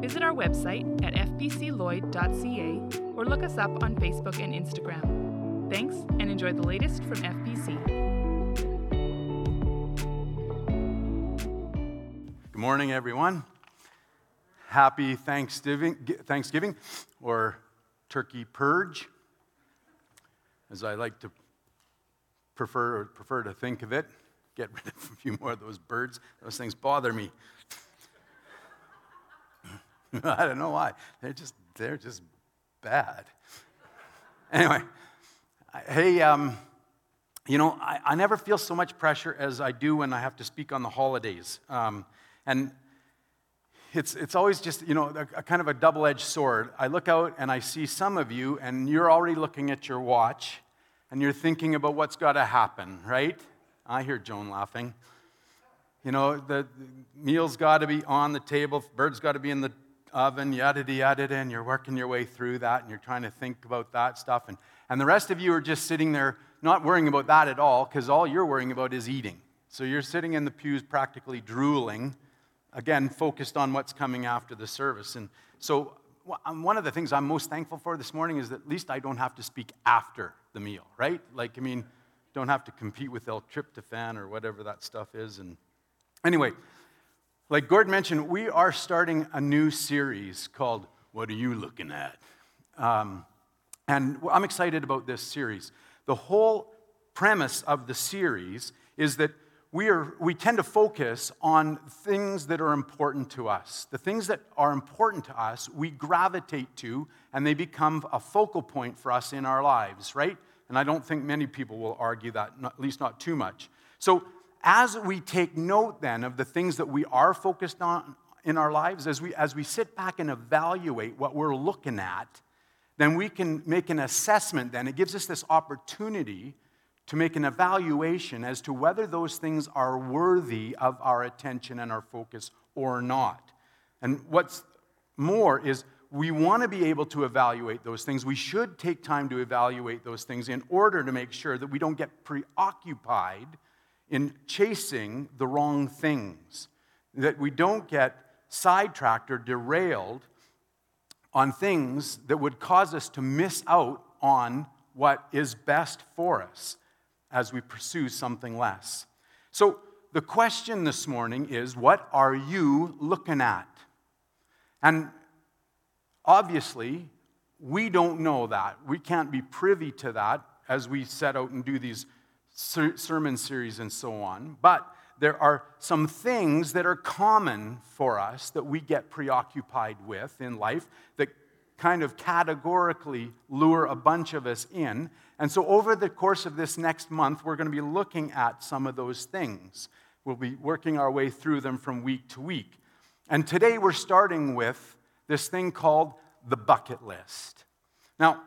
visit our website at fbcloyd.ca or look us up on Facebook and Instagram. Thanks and enjoy the latest from FBC. Good morning, everyone. Happy Thanksgiving, Thanksgiving or Turkey Purge, as I like to prefer, prefer to think of it. Get rid of a few more of those birds. Those things bother me. I don't know why. They're just, they're just bad. Anyway, hey, um, you know, I, I, never feel so much pressure as I do when I have to speak on the holidays. Um, and it's, it's always just, you know, a, a kind of a double edged sword. I look out and I see some of you, and you're already looking at your watch, and you're thinking about what's got to happen, right? I hear Joan laughing. You know, the, the meal's got to be on the table, bird's got to be in the oven, yada, yada, yada, and you're working your way through that and you're trying to think about that stuff. And, and the rest of you are just sitting there not worrying about that at all because all you're worrying about is eating. So you're sitting in the pews practically drooling, again, focused on what's coming after the service. And so um, one of the things I'm most thankful for this morning is that at least I don't have to speak after the meal, right? Like, I mean, don't have to compete with L-tryptophan or whatever that stuff is. And anyway, like Gord mentioned, we are starting a new series called What Are You Looking At? Um, and I'm excited about this series. The whole premise of the series is that we, are, we tend to focus on things that are important to us. The things that are important to us, we gravitate to, and they become a focal point for us in our lives, right? And I don't think many people will argue that, at least not too much. So as we take note then of the things that we are focused on in our lives, as we, as we sit back and evaluate what we're looking at, then we can make an assessment then. It gives us this opportunity to make an evaluation as to whether those things are worthy of our attention and our focus or not. And what's more is we want to be able to evaluate those things. We should take time to evaluate those things in order to make sure that we don't get preoccupied in chasing the wrong things, that we don't get sidetracked or derailed on things that would cause us to miss out on what is best for us as we pursue something less. So, the question this morning is what are you looking at? And obviously, we don't know that. We can't be privy to that as we set out and do these sermon series and so on. But there are some things that are common for us that we get preoccupied with in life that kind of categorically lure a bunch of us in. And so, over the course of this next month, we're going to be looking at some of those things. We'll be working our way through them from week to week. And today, we're starting with this thing called the bucket list. Now,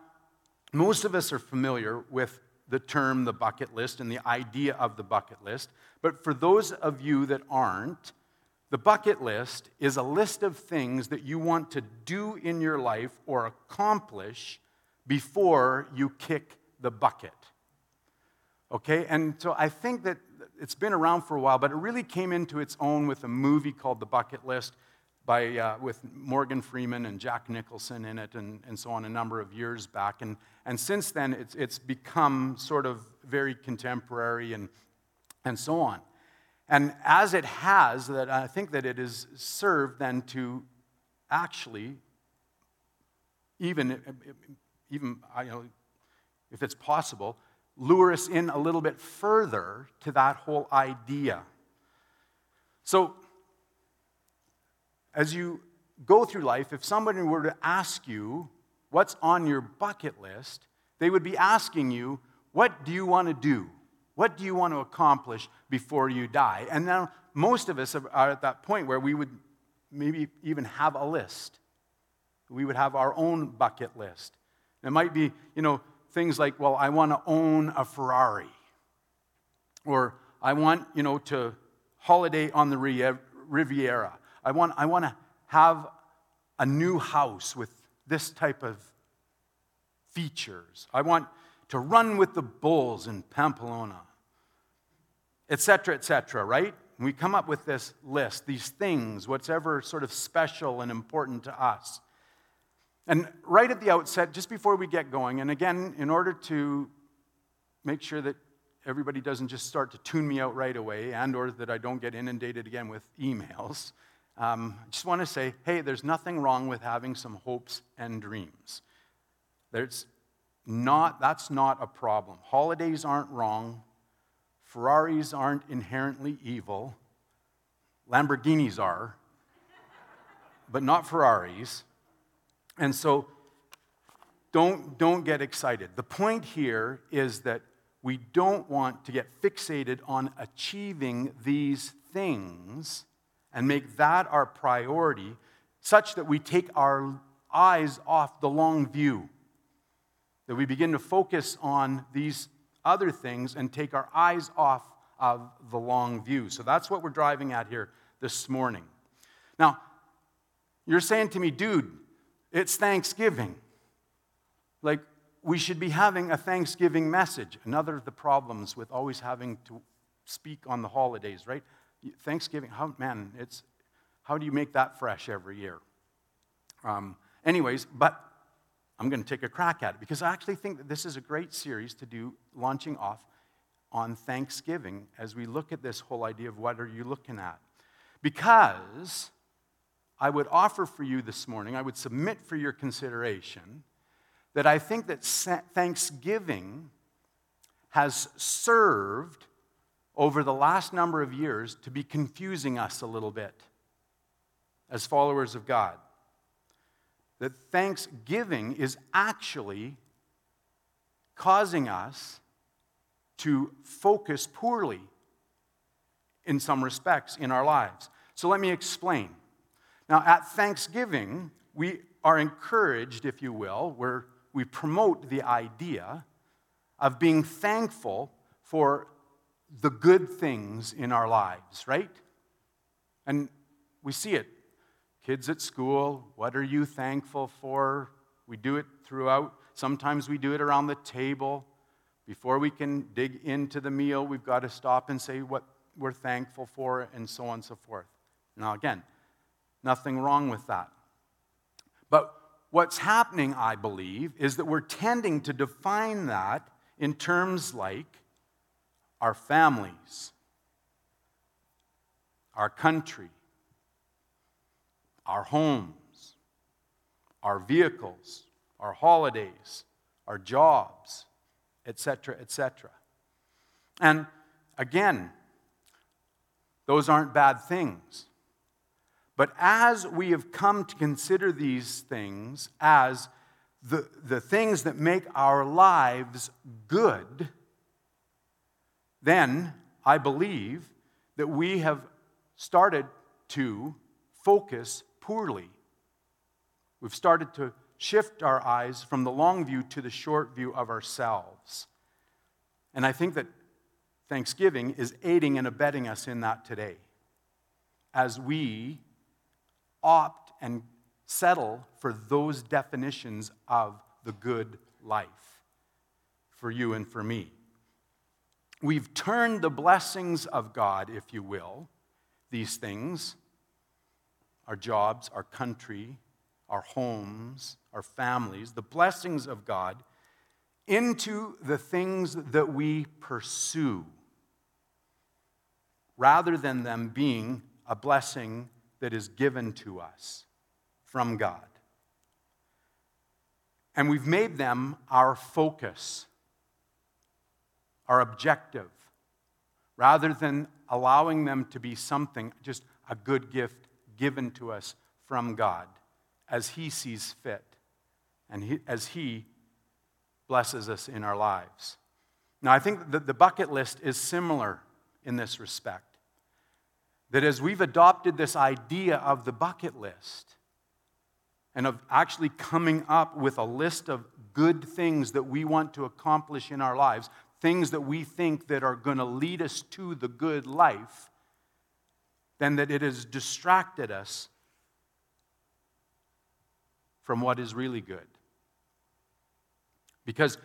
most of us are familiar with the term the bucket list and the idea of the bucket list. But for those of you that aren't, the bucket list is a list of things that you want to do in your life or accomplish before you kick the bucket. Okay? And so I think that it's been around for a while, but it really came into its own with a movie called The Bucket List by, uh, with Morgan Freeman and Jack Nicholson in it and, and so on a number of years back. And, and since then, it's, it's become sort of very contemporary and, and so on. And as it has, that I think that it has served then to actually, even, even you know, if it's possible, lure us in a little bit further to that whole idea. So as you go through life, if somebody were to ask you what's on your bucket list, they would be asking you, What do you want to do? What do you want to accomplish before you die? And now most of us are at that point where we would maybe even have a list. We would have our own bucket list. It might be, you know, things like, well, I want to own a Ferrari. Or I want, you know, to holiday on the Riviera. I want, I want to have a new house with this type of features. I want to run with the bulls in Pamplona, etc., etc., right? we come up with this list, these things, whatever sort of special and important to us. And right at the outset, just before we get going, and again, in order to make sure that everybody doesn't just start to tune me out right away and or that I don't get inundated again with emails, um, I just want to say, hey, there's nothing wrong with having some hopes and dreams. There's not, that's not a problem. Holidays aren't wrong. Ferraris aren't inherently evil. Lamborghinis are, but not Ferraris. And so don't, don't get excited. The point here is that we don't want to get fixated on achieving these things and make that our priority such that we take our eyes off the long view, that we begin to focus on these other things and take our eyes off of the long view. So that's what we're driving at here this morning. Now, you're saying to me, dude, it's Thanksgiving. Like, we should be having a Thanksgiving message. Another of the problems with always having to speak on the holidays, right? Thanksgiving, how, man, it's, how do you make that fresh every year? Um, anyways, but I'm going to take a crack at it because I actually think that this is a great series to do launching off on Thanksgiving as we look at this whole idea of what are you looking at. Because I would offer for you this morning, I would submit for your consideration that I think that Thanksgiving has served over the last number of years to be confusing us a little bit as followers of God. That Thanksgiving is actually causing us to focus poorly in some respects in our lives. So let me explain. Now, at Thanksgiving, we are encouraged, if you will, where we promote the idea of being thankful for the good things in our lives, right? And we see it. Kids at school, what are you thankful for? We do it throughout. Sometimes we do it around the table. Before we can dig into the meal, we've got to stop and say what we're thankful for, and so on and so forth. Now, again, nothing wrong with that. But what's happening, I believe, is that we're tending to define that in terms like our families, our country, our homes, our vehicles, our holidays, our jobs, etc., etc. And again, those aren't bad things. But as we have come to consider these things as the, the things that make our lives good, then I believe that we have started to focus poorly. We've started to shift our eyes from the long view to the short view of ourselves. And I think that Thanksgiving is aiding and abetting us in that today as we opt and settle for those definitions of the good life for you and for me. We've turned the blessings of God, if you will, these things our jobs, our country, our homes, our families, the blessings of God into the things that we pursue rather than them being a blessing that is given to us from God. And we've made them our focus, our objective, rather than allowing them to be something, just a good gift given to us from God as He sees fit and he, as He blesses us in our lives. Now, I think that the bucket list is similar in this respect. That as we've adopted this idea of the bucket list and of actually coming up with a list of good things that we want to accomplish in our lives, things that we think that are going to lead us to the good life, than that it has distracted us from what is really good. Because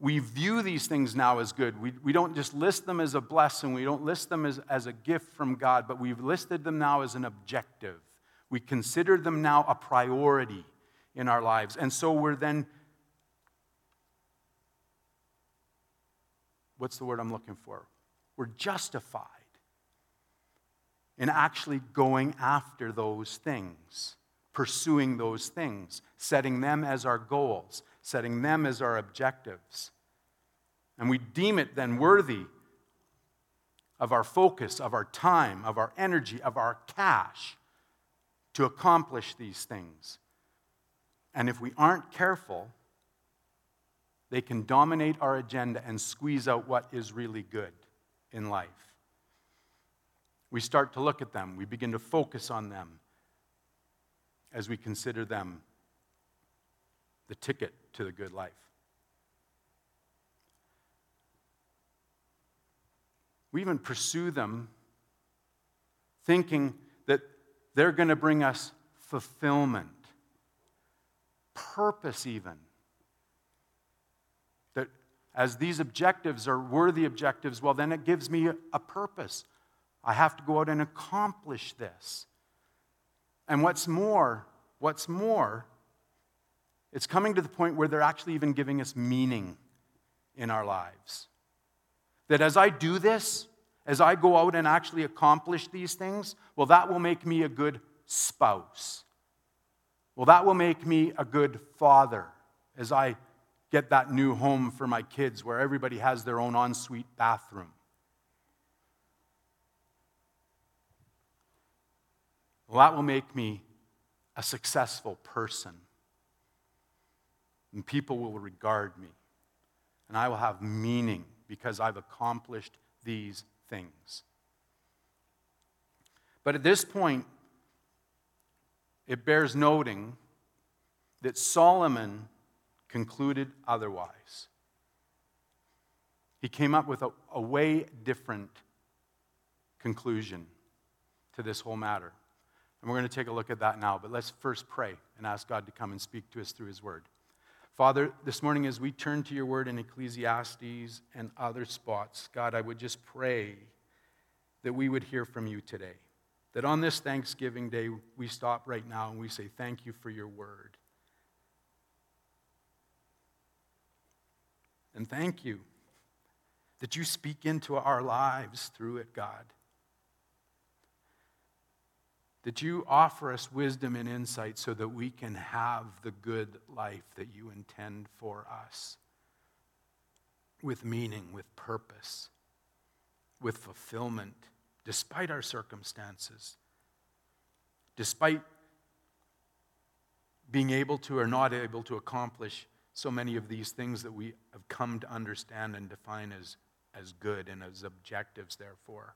we view these things now as good. We, we don't just list them as a blessing, we don't list them as, as a gift from God, but we've listed them now as an objective. We consider them now a priority in our lives. And so we're then, what's the word I'm looking for? We're justified in actually going after those things, pursuing those things, setting them as our goals setting them as our objectives. And we deem it then worthy of our focus, of our time, of our energy, of our cash to accomplish these things. And if we aren't careful, they can dominate our agenda and squeeze out what is really good in life. We start to look at them, we begin to focus on them as we consider them the ticket to the good life. We even pursue them thinking that they're going to bring us fulfillment, purpose, even. As these objectives are worthy objectives, well, then it gives me a purpose. I have to go out and accomplish this. And what's more, what's more, it's coming to the point where they're actually even giving us meaning in our lives. That as I do this, as I go out and actually accomplish these things, well, that will make me a good spouse. Well, that will make me a good father as I get that new home for my kids where everybody has their own ensuite bathroom. Well, that will make me a successful person and people will regard me. And I will have meaning because I've accomplished these things. But at this point, it bears noting that Solomon concluded otherwise. He came up with a, a way different conclusion to this whole matter. And we're going to take a look at that now. But let's first pray and ask God to come and speak to us through His Word. Father, this morning as we turn to your word in Ecclesiastes and other spots, God, I would just pray that we would hear from you today. That on this Thanksgiving Day, we stop right now and we say, Thank you for your word. And thank you that you speak into our lives through it, God. That you offer us wisdom and insight so that we can have the good life that you intend for us with meaning, with purpose, with fulfillment, despite our circumstances, despite being able to or not able to accomplish so many of these things that we have come to understand and define as, as good and as objectives, therefore.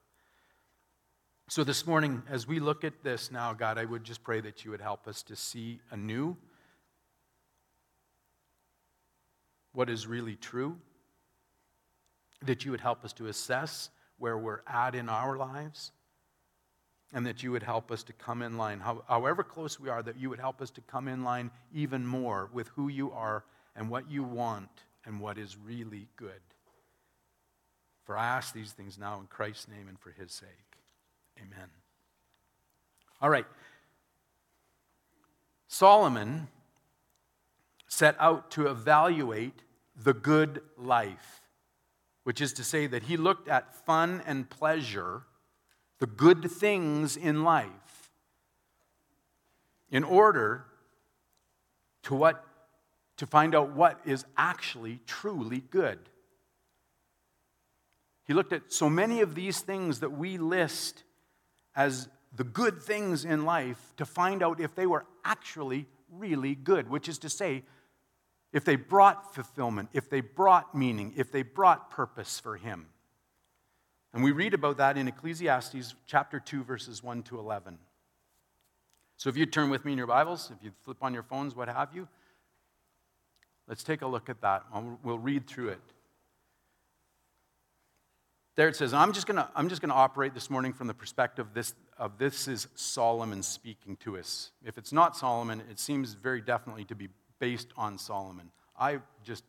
So, this morning, as we look at this now, God, I would just pray that you would help us to see anew what is really true, that you would help us to assess where we're at in our lives, and that you would help us to come in line, however close we are, that you would help us to come in line even more with who you are and what you want and what is really good. For I ask these things now in Christ's name and for his sake. Amen. All right. Solomon set out to evaluate the good life, which is to say that he looked at fun and pleasure, the good things in life, in order to what to find out what is actually truly good. He looked at so many of these things that we list as the good things in life to find out if they were actually really good, which is to say, if they brought fulfillment, if they brought meaning, if they brought purpose for him. And we read about that in Ecclesiastes chapter 2, verses 1 to 11. So if you turn with me in your Bibles, if you flip on your phones, what have you, Let's take a look at that. Um, we'll read through it. There it says, I'm just to I'm just to operate this morning from the perspective this, of this is Solomon speaking to us. If it's not Solomon, it seems very definitely to be based on Solomon. I just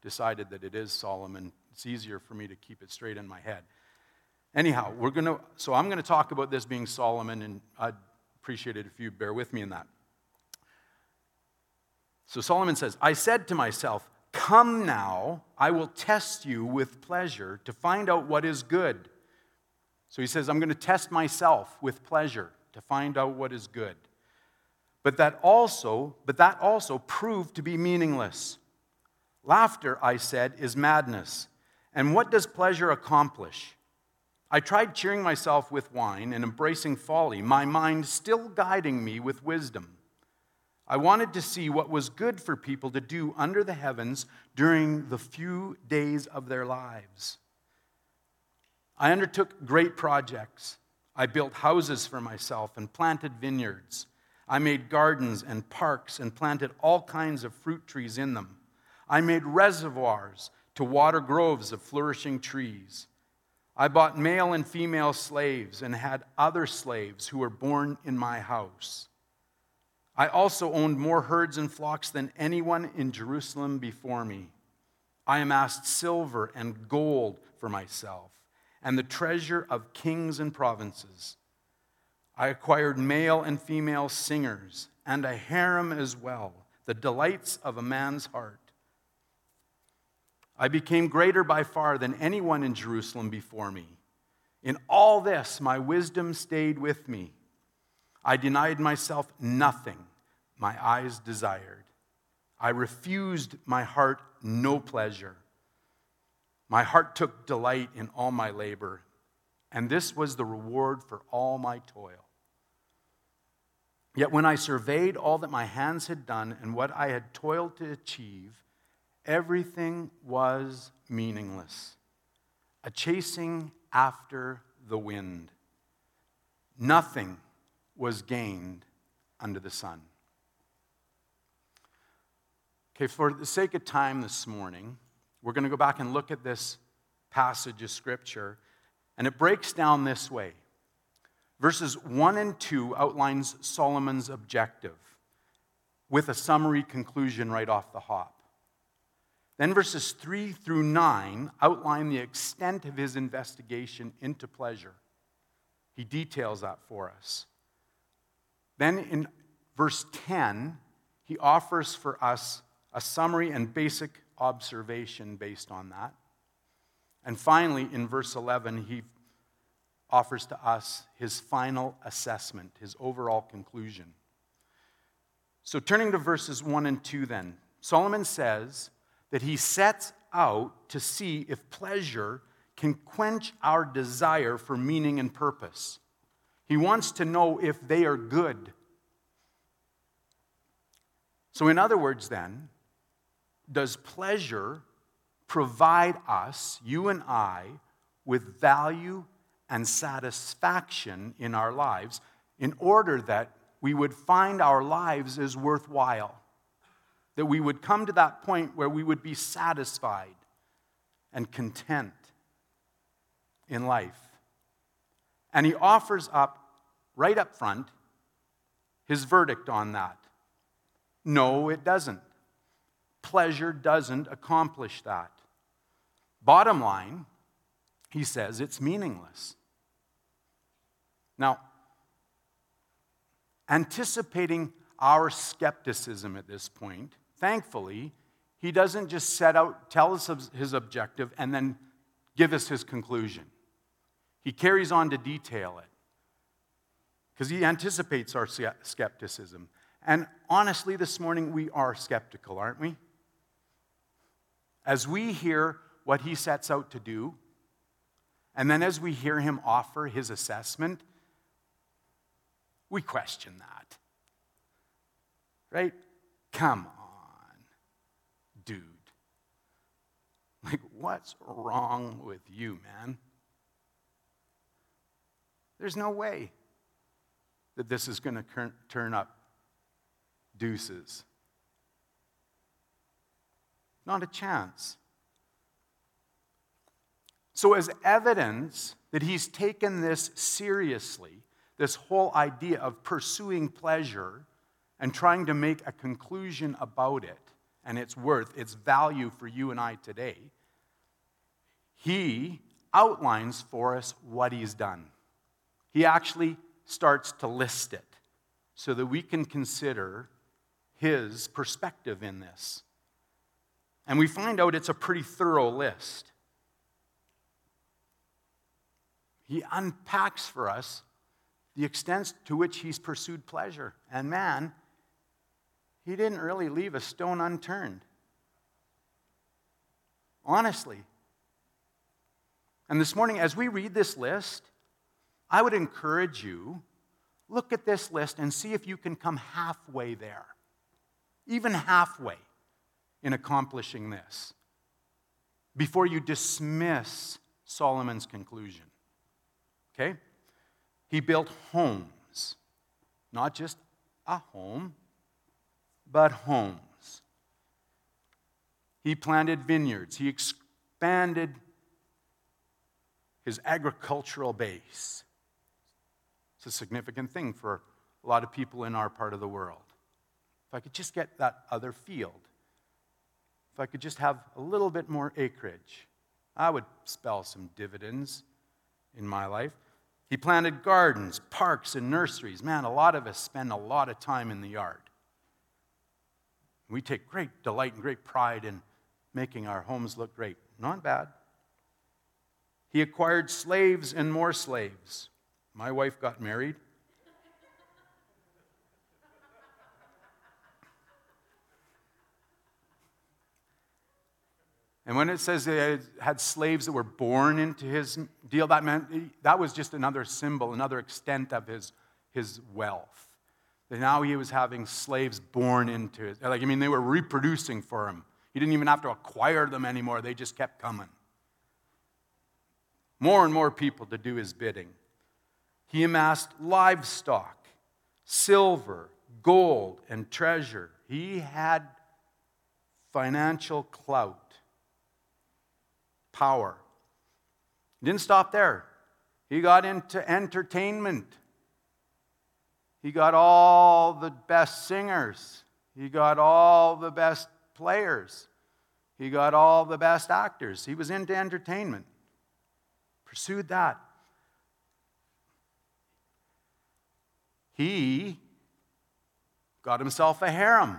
decided that it is Solomon. It's easier for me to keep it straight in my head. Anyhow, we're to so I'm to talk about this being Solomon and I'd appreciate it if you bear with me in that. So Solomon says, I said to myself, Come now, I will test you with pleasure to find out what is good. So he says, I'm going to test myself with pleasure to find out what is good. But that also, but that also proved to be meaningless. Laughter, I said, is madness. And what does pleasure accomplish? I tried cheering myself with wine and embracing folly, my mind still guiding me with wisdom. I wanted to see what was good for people to do under the heavens during the few days of their lives. I undertook great projects. I built houses for myself and planted vineyards. I made gardens and parks and planted all kinds of fruit trees in them. I made reservoirs to water groves of flourishing trees. I bought male and female slaves and had other slaves who were born in my house. I also owned more herds and flocks than anyone in Jerusalem before me. I amassed silver and gold for myself and the treasure of kings and provinces. I acquired male and female singers and a harem as well, the delights of a man's heart. I became greater by far than anyone in Jerusalem before me. In all this, my wisdom stayed with me I denied myself nothing my eyes desired. I refused my heart no pleasure. My heart took delight in all my labor, and this was the reward for all my toil. Yet when I surveyed all that my hands had done and what I had toiled to achieve, everything was meaningless, a chasing after the wind. Nothing was gained under the sun. Okay, for the sake of time this morning, we're going to go back and look at this passage of Scripture, and it breaks down this way. Verses 1 and 2 outlines Solomon's objective with a summary conclusion right off the hop. Then verses 3 through 9 outline the extent of his investigation into pleasure. He details that for us. Then in verse 10, he offers for us a summary and basic observation based on that. And finally, in verse 11, he offers to us his final assessment, his overall conclusion. So, turning to verses 1 and 2, then, Solomon says that he sets out to see if pleasure can quench our desire for meaning and purpose. He wants to know if they are good. So, in other words, then, does pleasure provide us, you and I, with value and satisfaction in our lives in order that we would find our lives as worthwhile? That we would come to that point where we would be satisfied and content in life. And he offers up, right up front, his verdict on that. No, it doesn't pleasure doesn't accomplish that. Bottom line, he says it's meaningless. Now, anticipating our skepticism at this point, thankfully, he doesn't just set out, tell us his objective, and then give us his conclusion. He carries on to detail it because he anticipates our skepticism. And honestly, this morning we are skeptical, aren't we? As we hear what he sets out to do, and then as we hear him offer his assessment, we question that. Right? Come on, dude. Like, what's wrong with you, man? There's no way that this is going to turn up deuces. Not a chance. So, as evidence that he's taken this seriously, this whole idea of pursuing pleasure and trying to make a conclusion about it and its worth, its value for you and I today, he outlines for us what he's done. He actually starts to list it so that we can consider his perspective in this. And we find out it's a pretty thorough list. He unpacks for us the extent to which he's pursued pleasure. And man, he didn't really leave a stone unturned. Honestly. And this morning, as we read this list, I would encourage you look at this list and see if you can come halfway there, even halfway in accomplishing this, before you dismiss Solomon's conclusion. Okay? He built homes, not just a home, but homes. He planted vineyards. He expanded his agricultural base. It's a significant thing for a lot of people in our part of the world. If I could just get that other field, if I could just have a little bit more acreage, I would spell some dividends in my life. He planted gardens, parks, and nurseries. Man, a lot of us spend a lot of time in the yard. We take great delight and great pride in making our homes look great. Not bad. He acquired slaves and more slaves. My wife got married. And when it says they had slaves that were born into his deal, that meant that was just another symbol, another extent of his, his wealth. That now he was having slaves born into it. Like, I mean, they were reproducing for him. He didn't even have to acquire them anymore, they just kept coming. More and more people to do his bidding. He amassed livestock, silver, gold, and treasure. He had financial clout, power. He didn't stop there. He got into entertainment. He got all the best singers. He got all the best players. He got all the best actors. He was into entertainment. Pursued that. He got himself a harem.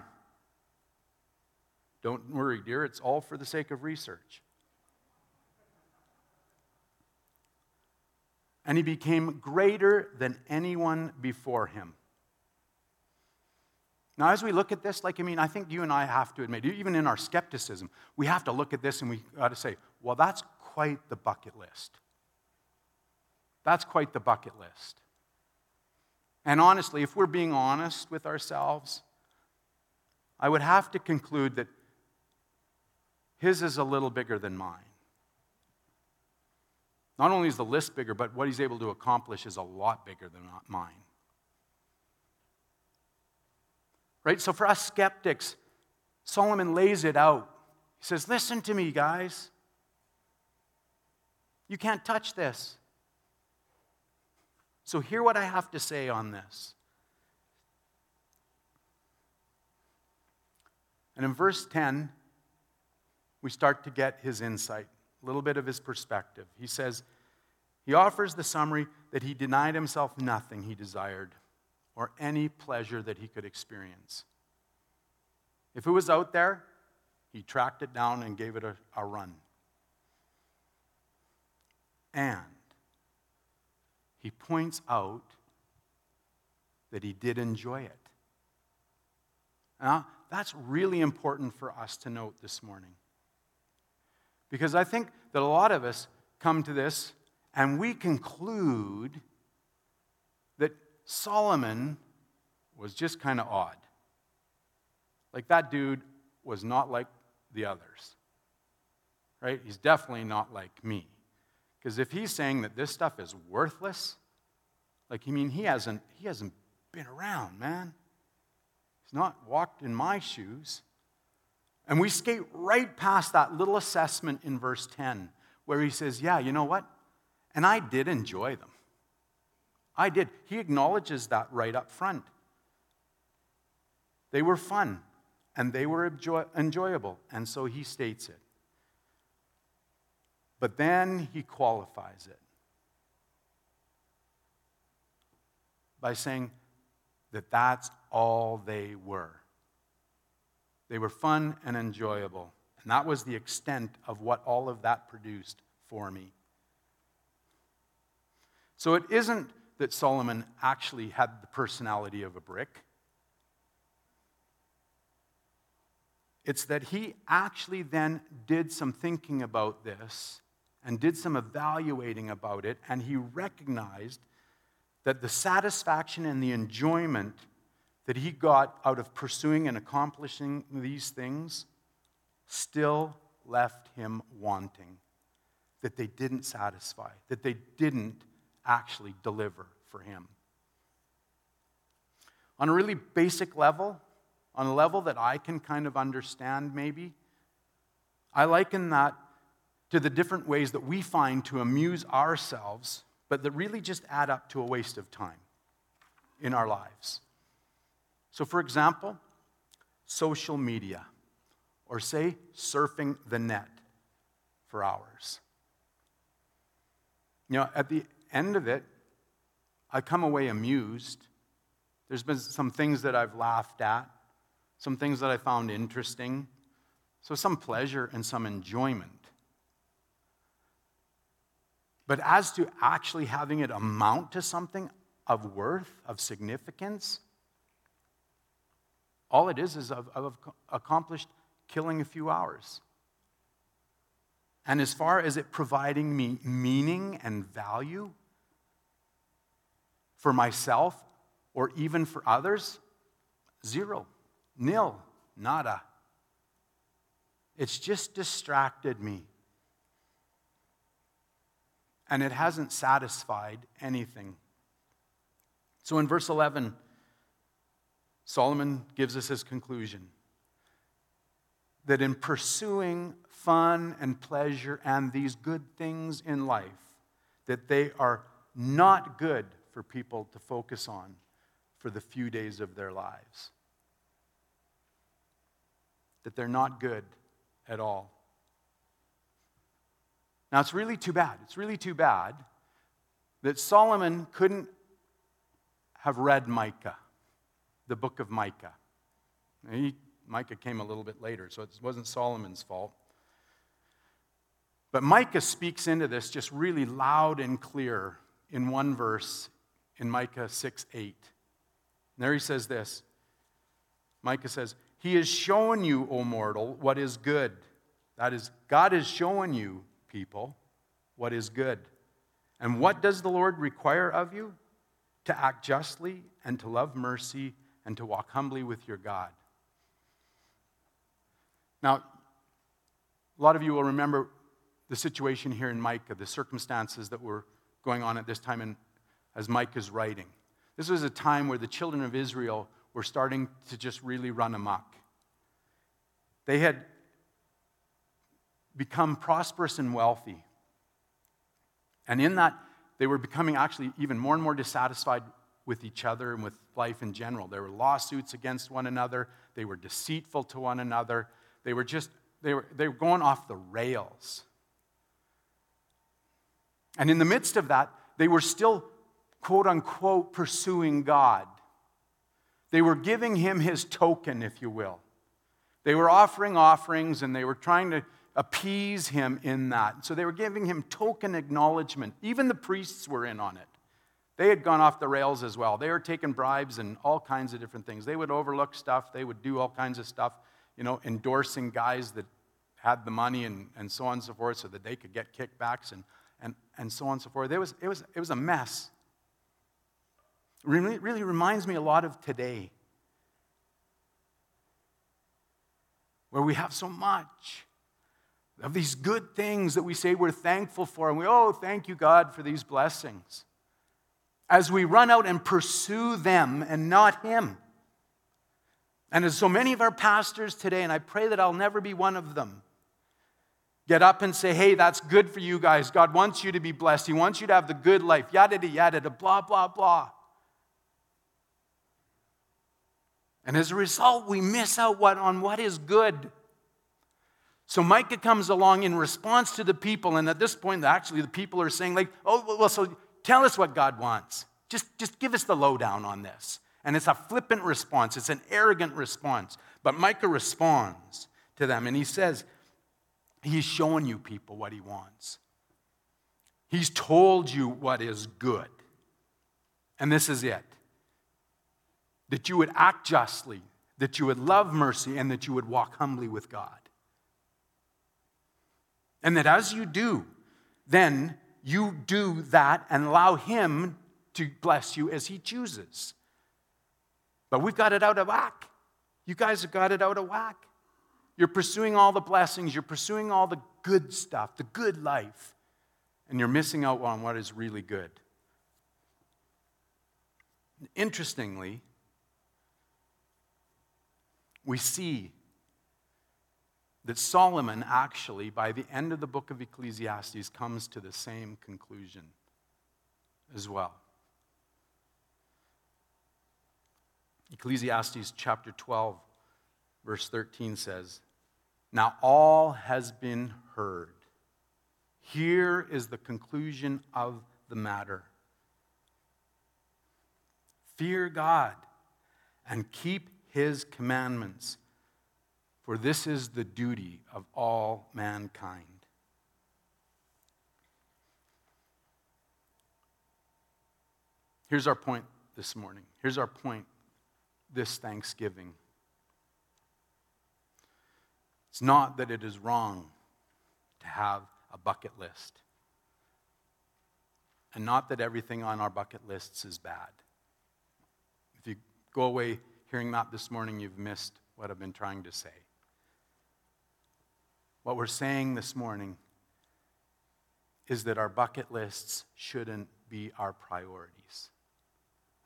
Don't worry, dear, it's all for the sake of research. And he became greater than anyone before him. Now, as we look at this, like, I mean, I think you and I have to admit, even in our skepticism, we have to look at this and we got to say, well, that's quite the bucket list. That's quite the bucket list. And honestly, if we're being honest with ourselves, I would have to conclude that his is a little bigger than mine. Not only is the list bigger, but what he's able to accomplish is a lot bigger than mine. Right? So for us skeptics, Solomon lays it out. He says, Listen to me, guys. You can't touch this. So hear what I have to say on this. And in verse 10, we start to get his insight a little bit of his perspective. He says, he offers the summary that he denied himself nothing he desired or any pleasure that he could experience. If it was out there, he tracked it down and gave it a, a run. And he points out that he did enjoy it. Now, that's really important for us to note this morning. Because I think that a lot of us come to this and we conclude that Solomon was just kind of odd. Like that dude was not like the others. Right? He's definitely not like me. Because if he's saying that this stuff is worthless, like, I mean, he hasn't, he hasn't been around, man. He's not walked in my shoes. And we skate right past that little assessment in verse 10 where he says, Yeah, you know what? And I did enjoy them. I did. He acknowledges that right up front. They were fun and they were enjoy- enjoyable. And so he states it. But then he qualifies it by saying that that's all they were. They were fun and enjoyable. And that was the extent of what all of that produced for me. So it isn't that Solomon actually had the personality of a brick. It's that he actually then did some thinking about this and did some evaluating about it, and he recognized that the satisfaction and the enjoyment that he got out of pursuing and accomplishing these things still left him wanting, that they didn't satisfy, that they didn't actually deliver for him. On a really basic level, on a level that I can kind of understand, maybe, I liken that to the different ways that we find to amuse ourselves, but that really just add up to a waste of time in our lives. So, for example, social media, or say surfing the net for hours. You know, at the end of it, I come away amused. There's been some things that I've laughed at, some things that I found interesting, so some pleasure and some enjoyment. But as to actually having it amount to something of worth, of significance, all it is is I've, I've accomplished killing a few hours. And as far as it providing me meaning and value for myself or even for others, zero, nil, nada. It's just distracted me and it hasn't satisfied anything. So in verse 11, Solomon gives us his conclusion that in pursuing fun and pleasure and these good things in life, that they are not good for people to focus on for the few days of their lives. That they're not good at all. Now, it's really too bad. It's really too bad that Solomon couldn't have read Micah, the book of Micah. He, Micah came a little bit later, so it wasn't Solomon's fault. But Micah speaks into this just really loud and clear in one verse in Micah 6 8. And there he says this Micah says, He has shown you, O mortal, what is good. That is, God has shown you people what is good. And what does the Lord require of you? To act justly and to love mercy and to walk humbly with your God. Now, a lot of you will remember the situation here in Micah, the circumstances that were going on at this time in, as Micah is writing. This was a time where the children of Israel were starting to just really run amok. They had become prosperous and wealthy. And in that, they were becoming actually even more and more dissatisfied with each other and with life in general. There were lawsuits against one another, they were deceitful to one another, they were just, they were, they were going off the rails. And in the midst of that, they were still, quote unquote, pursuing God. They were giving him his token, if you will. They were offering offerings and they were trying to appease him in that. So they were giving him token acknowledgement. Even the priests were in on it. They had gone off the rails as well. They were taking bribes and all kinds of different things. They would overlook stuff, they would do all kinds of stuff, you know, endorsing guys that had the money and, and so on and so forth so that they could get kickbacks and, and, and so on and so forth. It was, it was, it was a mess. Really, really reminds me a lot of today, where we have so much of these good things that we say we're thankful for, and we, oh, thank you, God, for these blessings. As we run out and pursue them and not Him. And as so many of our pastors today, and I pray that I'll never be one of them, get up and say, hey, that's good for you guys. God wants you to be blessed. He wants you to have the good life, yada, yada, yada, blah, blah, blah. And as a result, we miss out what, on what is good. So Micah comes along in response to the people, and at this point, actually, the people are saying, like, oh, well, so tell us what God wants. Just, just give us the lowdown on this. And it's a flippant response, it's an arrogant response. But Micah responds to them and he says, He's showing you people what he wants. He's told you what is good. And this is it that you would act justly, that you would love mercy, and that you would walk humbly with God. And that as you do, then you do that and allow Him to bless you as He chooses. But we've got it out of whack. You guys have got it out of whack. You're pursuing all the blessings, you're pursuing all the good stuff, the good life, and you're missing out on what is really good. Interestingly, we see that Solomon actually, by the end of the book of Ecclesiastes, comes to the same conclusion as well. Ecclesiastes chapter 12, verse 13 says, Now all has been heard. Here is the conclusion of the matter Fear God and keep his commandments, for this is the duty of all mankind. Here's our point this morning. Here's our point this Thanksgiving. It's not that it is wrong to have a bucket list, and not that everything on our bucket lists is bad. If you go away hearing that this morning, you've missed what I've been trying to say. What we're saying this morning is that our bucket lists shouldn't be our priorities.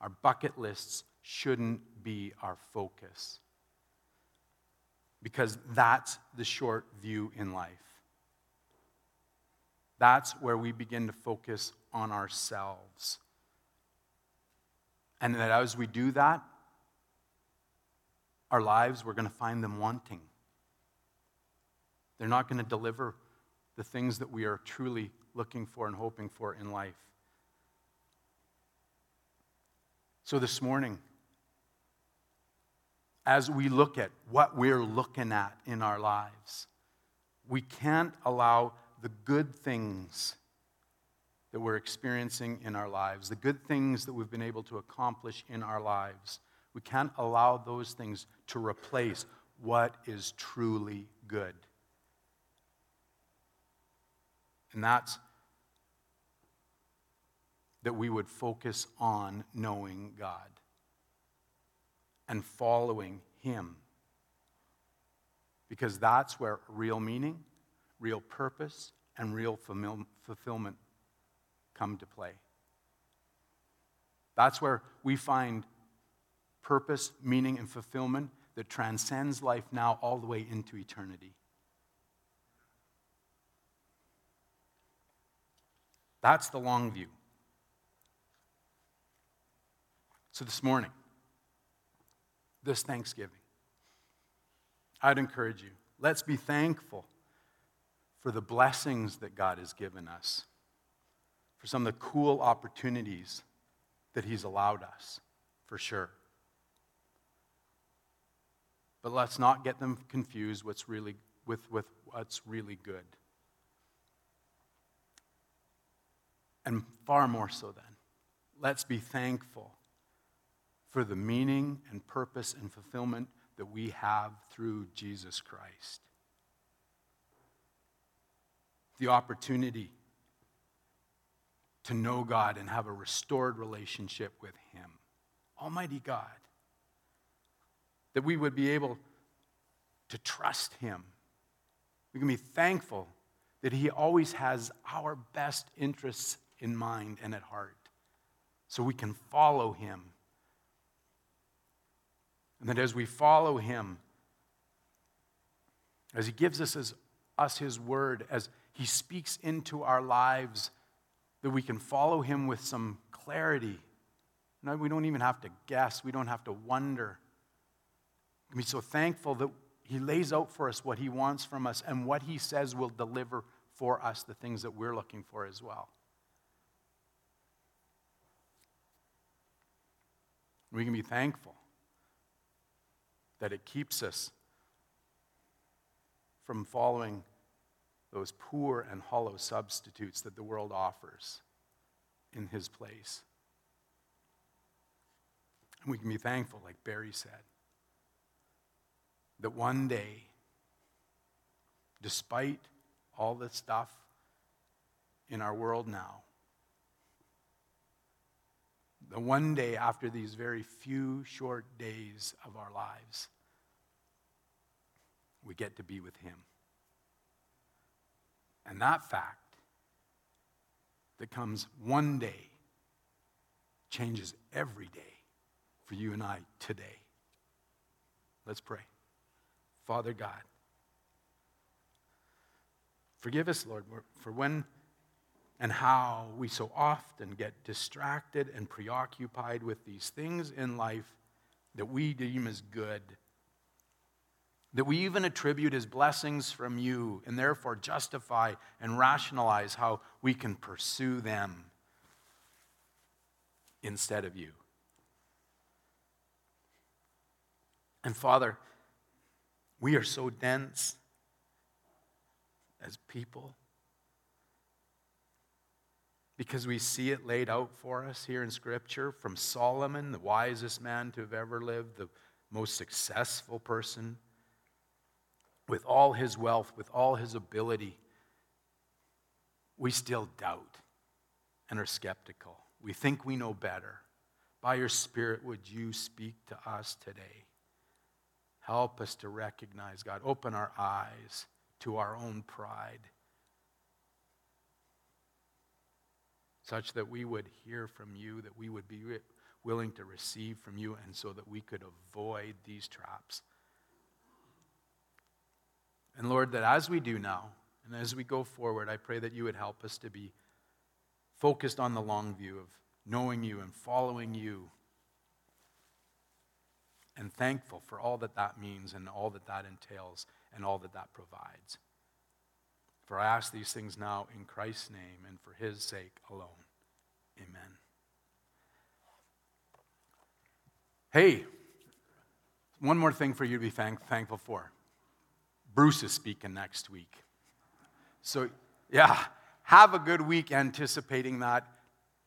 Our bucket lists shouldn't be our focus. Because that's the short view in life. That's where we begin to focus on ourselves. And that as we do that, our lives, we're going to find them wanting. They're not going to deliver the things that we are truly looking for and hoping for in life. So this morning, as we look at what we're looking at in our lives. We can't allow the good things that we're experiencing in our lives, the good things that we've been able to accomplish in our lives, we can't allow those things to replace what is truly good. And that's that we would focus on knowing God and following Him. Because that's where real meaning, real purpose, and real fulfillment come to play. That's where we find purpose, meaning, and fulfillment that transcends life now all the way into eternity. That's the long view. So this morning, this Thanksgiving. I'd encourage you, let's be thankful for the blessings that God has given us, for some of the cool opportunities that He's allowed us, for sure. But let's not get them confused what's really, with, with what's really good. And far more so, then, let's be thankful for the meaning and purpose and fulfillment that we have through Jesus Christ. The opportunity to know God and have a restored relationship with Him. Almighty God. That we would be able to trust Him. We can be thankful that He always has our best interests in mind and at heart. So we can follow Him And that as we follow him, as he gives us his, us his word, as he speaks into our lives, that we can follow him with some clarity. No, we don't even have to guess, we don't have to wonder. Can be so thankful that he lays out for us what he wants from us and what he says will deliver for us the things that we're looking for as well. We can be thankful that it keeps us from following those poor and hollow substitutes that the world offers in his place. And we can be thankful, like Barry said, that one day, despite all the stuff in our world now, the one day after these very few short days of our lives, we get to be with Him. And that fact that comes one day changes every day for you and I today. Let's pray. Father God, forgive us, Lord, for when and how we so often get distracted and preoccupied with these things in life that we deem as good, that we even attribute as blessings from you, and therefore justify and rationalize how we can pursue them instead of you. And Father, we are so dense as people because we see it laid out for us here in Scripture from Solomon, the wisest man to have ever lived, the most successful person, with all his wealth, with all his ability. We still doubt and are skeptical. We think we know better. By your Spirit, would you speak to us today? Help us to recognize, God. Open our eyes to our own pride such that we would hear from you, that we would be willing to receive from you, and so that we could avoid these traps. And Lord, that as we do now, and as we go forward, I pray that you would help us to be focused on the long view of knowing you and following you, and thankful for all that that means and all that that entails and all that that provides. For I ask these things now in Christ's name and for his sake alone. Amen. Hey, one more thing for you to be thank- thankful for. Bruce is speaking next week. So, yeah, have a good week anticipating that.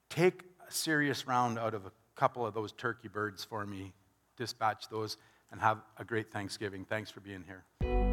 Take a serious round out of a couple of those turkey birds for me, dispatch those, and have a great Thanksgiving. Thanks for being here.